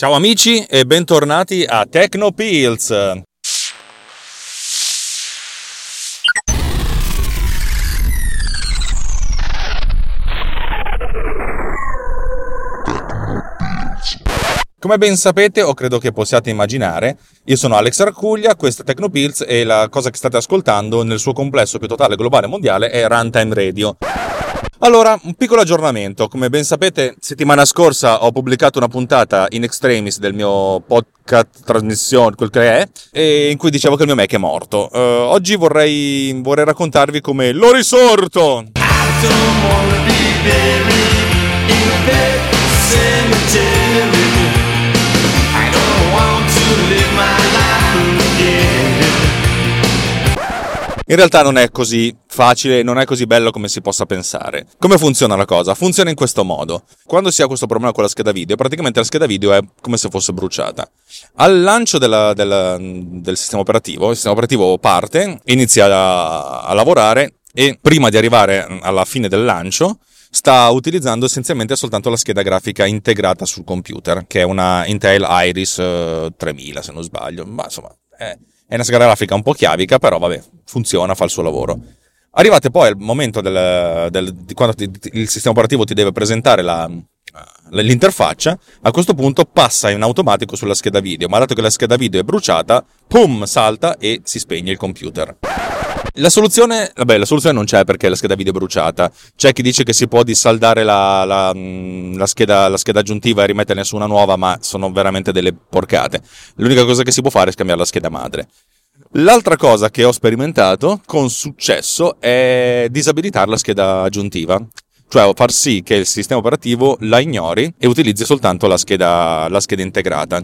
Ciao amici e bentornati a Tecnopills. Come ben sapete, o credo che possiate immaginare, io sono Alex Arcuglia, questo è Tecnopills e la cosa che state ascoltando nel suo complesso più totale globale mondiale è Runtime Radio. Allora, un piccolo aggiornamento. Come ben sapete, settimana scorsa ho pubblicato una puntata in extremis del mio podcast trasmissione, quel che è, in cui dicevo che il mio Mac è morto. Uh, oggi vorrei, vorrei raccontarvi come l'ho risorto. I don't wanna be In realtà non è così facile, non è così bello come si possa pensare. Come funziona la cosa? Funziona in questo modo. Quando si ha questo problema con la scheda video, praticamente la scheda video è come se fosse bruciata. Al lancio della, della, del sistema operativo, il sistema operativo parte, inizia a, a lavorare e prima di arrivare alla fine del lancio sta utilizzando essenzialmente soltanto la scheda grafica integrata sul computer, che è una Intel Iris 3000 se non sbaglio, ma insomma è è una scheda grafica un po' chiavica, però vabbè, funziona, fa il suo lavoro. Arrivate poi al momento del, del, di quando ti, il sistema operativo ti deve presentare la, l'interfaccia, a questo punto passa in automatico sulla scheda video, ma dato che la scheda video è bruciata, pum, salta e si spegne il computer. La soluzione, vabbè, la soluzione non c'è perché la scheda video è bruciata. C'è chi dice che si può dissaldare la, la, mm, la, scheda, la scheda aggiuntiva e rimetterne su una nuova, ma sono veramente delle porcate. L'unica cosa che si può fare è scambiare la scheda madre. L'altra cosa che ho sperimentato con successo è disabilitare la scheda aggiuntiva cioè far sì che il sistema operativo la ignori e utilizzi soltanto la scheda, la scheda integrata.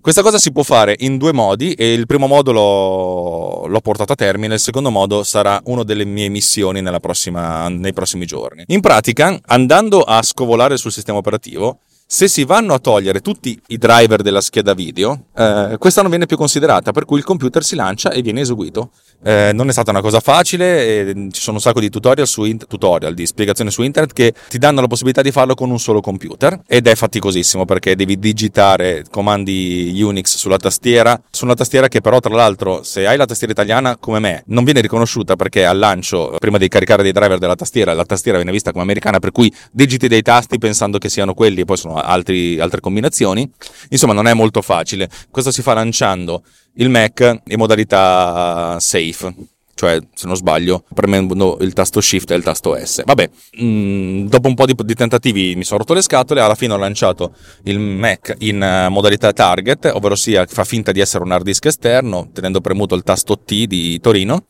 Questa cosa si può fare in due modi e il primo modo l'ho, l'ho portato a termine, il secondo modo sarà una delle mie missioni prossima, nei prossimi giorni. In pratica, andando a scovolare sul sistema operativo, se si vanno a togliere tutti i driver della scheda video, eh, questa non viene più considerata, per cui il computer si lancia e viene eseguito. Eh, non è stata una cosa facile, ci sono un sacco di tutorial, su in- tutorial, di spiegazioni su internet che ti danno la possibilità di farlo con un solo computer ed è faticosissimo perché devi digitare comandi Unix sulla tastiera, su una tastiera che però tra l'altro se hai la tastiera italiana come me non viene riconosciuta perché al lancio, prima di caricare dei driver della tastiera, la tastiera viene vista come americana per cui digiti dei tasti pensando che siano quelli e poi sono altri, altre combinazioni. Insomma, non è molto facile. Questo si fa lanciando il Mac in modalità safe. Cioè, se non sbaglio, premendo il tasto Shift e il tasto S. Vabbè, mh, mm, dopo un po' di, di, tentativi mi sono rotto le scatole. Alla fine ho lanciato il Mac in uh, modalità target, ovvero sia fa finta di essere un hard disk esterno, tenendo premuto il tasto T di Torino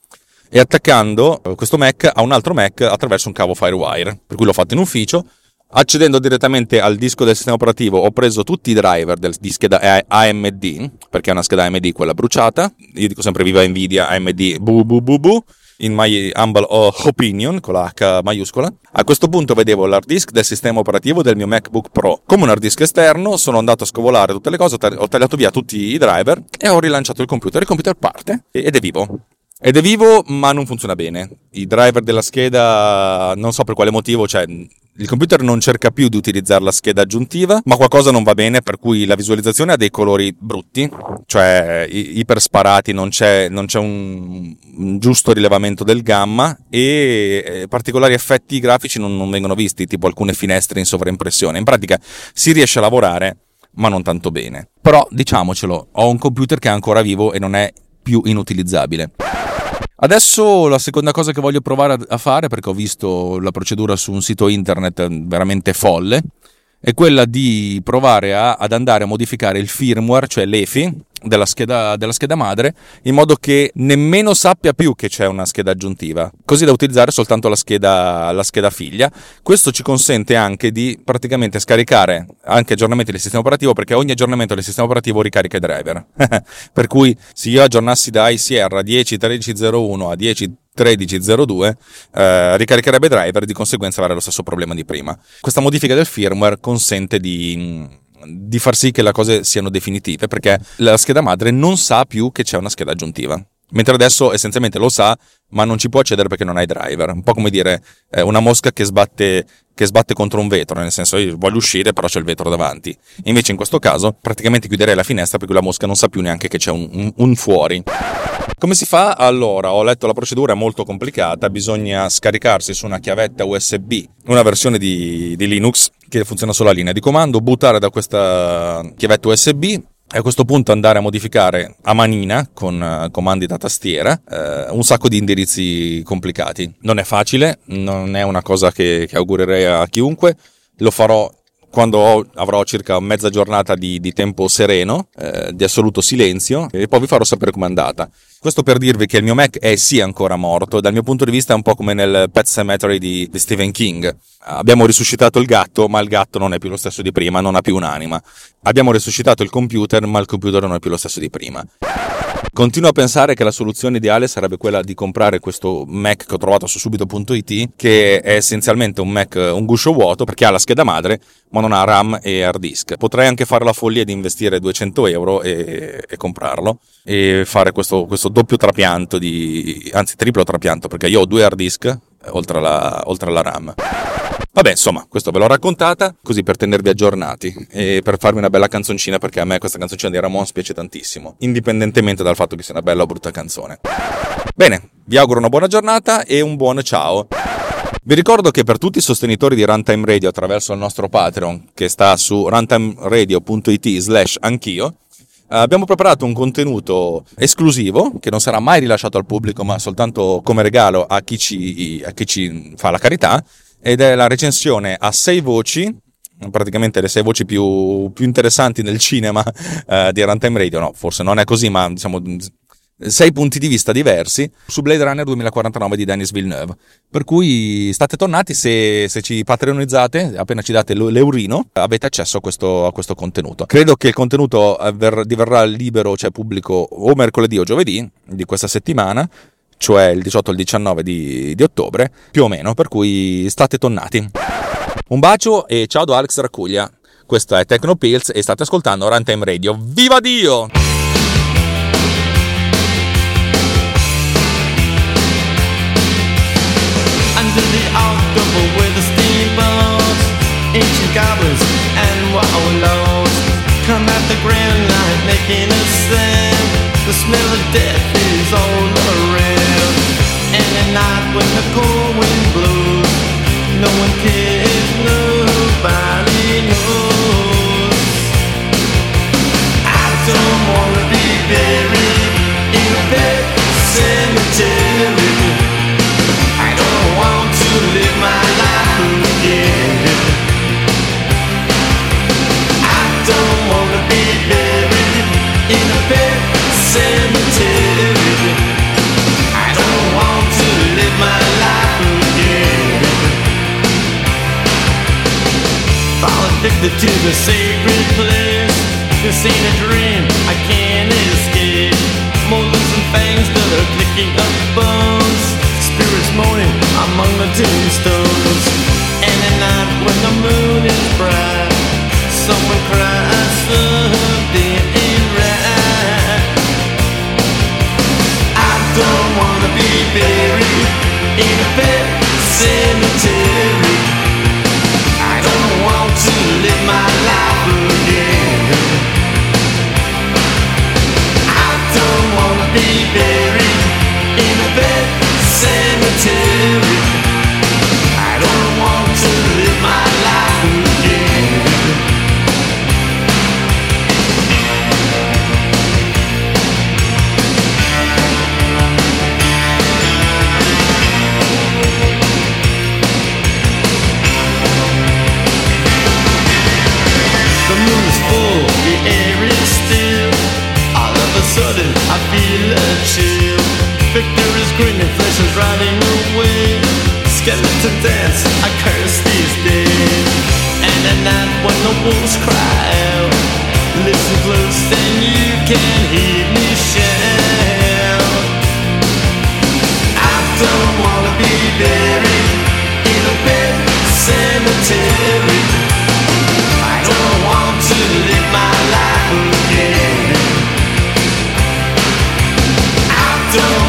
e attaccando eh, questo Mac a un altro Mac attraverso un cavo Firewire. Per cui l'ho fatto in ufficio, Accedendo direttamente al disco del sistema operativo ho preso tutti i driver del, di scheda AMD, perché è una scheda AMD quella bruciata. Io dico sempre viva Nvidia, AMD, bu bu bu bu, in my humble opinion, con la H maiuscola. A questo punto vedevo l'hard disk del sistema operativo del mio MacBook Pro come un hard disk esterno, sono andato a scovolare tutte le cose, ho tagliato via tutti i driver e ho rilanciato il computer. Il computer parte ed è vivo. Ed è vivo, ma non funziona bene. I driver della scheda, non so per quale motivo, cioè il computer non cerca più di utilizzare la scheda aggiuntiva, ma qualcosa non va bene, per cui la visualizzazione ha dei colori brutti, cioè iper sparati, non c'è, non c'è un, un, giusto rilevamento del gamma e eh, particolari effetti grafici non, non vengono visti, tipo alcune finestre in sovraimpressione. In pratica si riesce a lavorare, ma non tanto bene. Però diciamocelo, ho un computer che è ancora vivo e non è più inutilizzabile. Adesso la seconda cosa che voglio provare a fare, perché ho visto la procedura su un sito internet veramente folle, è quella di provare a, ad andare a modificare il firmware, cioè l'EFI, della scheda, della scheda, madre in modo che nemmeno sappia più che c'è una scheda aggiuntiva, così da utilizzare soltanto la scheda, la scheda figlia. Questo ci consente anche di praticamente scaricare anche aggiornamenti del sistema operativo perché ogni aggiornamento del sistema operativo ricarica i driver. per cui se io aggiornassi da ICR a 10.13.01 a 10.13.02 eh, ricaricherebbe driver e di conseguenza avrebbe lo stesso problema di prima. Questa modifica del firmware consente di di far sì che le cose siano definitive, perché la scheda madre non sa più che c'è una scheda aggiuntiva. Mentre adesso essenzialmente lo sa, ma non ci può accedere perché non hai driver. Un po' come dire eh, una mosca che sbatte, che sbatte contro un vetro, nel senso io voglio uscire però c'è il vetro davanti. Invece in questo caso praticamente chiuderei la finestra perché la mosca non sa più neanche che c'è un, un, un fuori. Come si fa? Allora, ho letto la procedura, è molto complicata, bisogna scaricarsi su una chiavetta USB una versione di, di Linux che funziona solo a linea di comando, buttare da questa chiavetta USB e a questo punto andare a modificare a manina con uh, comandi da tastiera uh, un sacco di indirizzi complicati. Non è facile, non è una cosa che, che augurerei a chiunque, lo farò quando ho, avrò circa mezza giornata di, di tempo sereno, eh, di assoluto silenzio, e poi vi farò sapere com'è andata. Questo per dirvi che il mio Mac è sì ancora morto, dal mio punto di vista è un po' come nel Pet Cemetery di, di Stephen King. Abbiamo risuscitato il gatto, ma il gatto non è più lo stesso di prima, non ha più un'anima. Abbiamo risuscitato il computer, ma il computer non è più lo stesso di prima. Continuo a pensare che la soluzione ideale sarebbe quella di comprare questo Mac che ho trovato su subito.it, che è essenzialmente un Mac, un guscio vuoto, perché ha la scheda madre, ma non ha RAM e hard disk. Potrei anche fare la follia di investire 200 euro e, e comprarlo e fare questo, questo, doppio trapianto, di, anzi triplo trapianto, perché io ho due hard disk oltre alla, oltre alla RAM. Vabbè, insomma, questo ve l'ho raccontata così per tenervi aggiornati e per farvi una bella canzoncina perché a me questa canzoncina di Ramones piace tantissimo, indipendentemente dal fatto che sia una bella o brutta canzone. Bene, vi auguro una buona giornata e un buon ciao. Vi ricordo che per tutti i sostenitori di Runtime Radio attraverso il nostro Patreon, che sta su runtimeradio.it slash anch'io, abbiamo preparato un contenuto esclusivo che non sarà mai rilasciato al pubblico ma soltanto come regalo a chi ci, a chi ci fa la carità ed è la recensione a sei voci, praticamente le sei voci più, più interessanti nel cinema eh, di Runtime Radio, no, forse non è così, ma diciamo sei punti di vista diversi su Blade Runner 2049 di Denis Villeneuve. Per cui state tornati se, se ci patreonizzate, appena ci date l'eurino, avete accesso a questo, a questo contenuto. Credo che il contenuto diverrà libero, cioè pubblico, o mercoledì o giovedì di questa settimana cioè il 18 e il 19 di, di ottobre, più o meno, per cui state tonnati. Un bacio e ciao da Alex Raccuglia. Questo è Tecnopills e state ascoltando Runtime Radio. Viva Dio! Under the October with the steamboats Ancient goblins and wallows Come at the grand line making a sound The smell of death is all around And at night when the cold wind blows. No one cares, nobody knows. Addicted to the sacred place. This ain't a dream, I can't escape. Molars and fangs that are clicking up bones. Spirits moaning among the tombstones. Wolves cry out. Listen close and you can hear me shout. I don't wanna be buried in a bed cemetery. I don't want to live my life again. I don't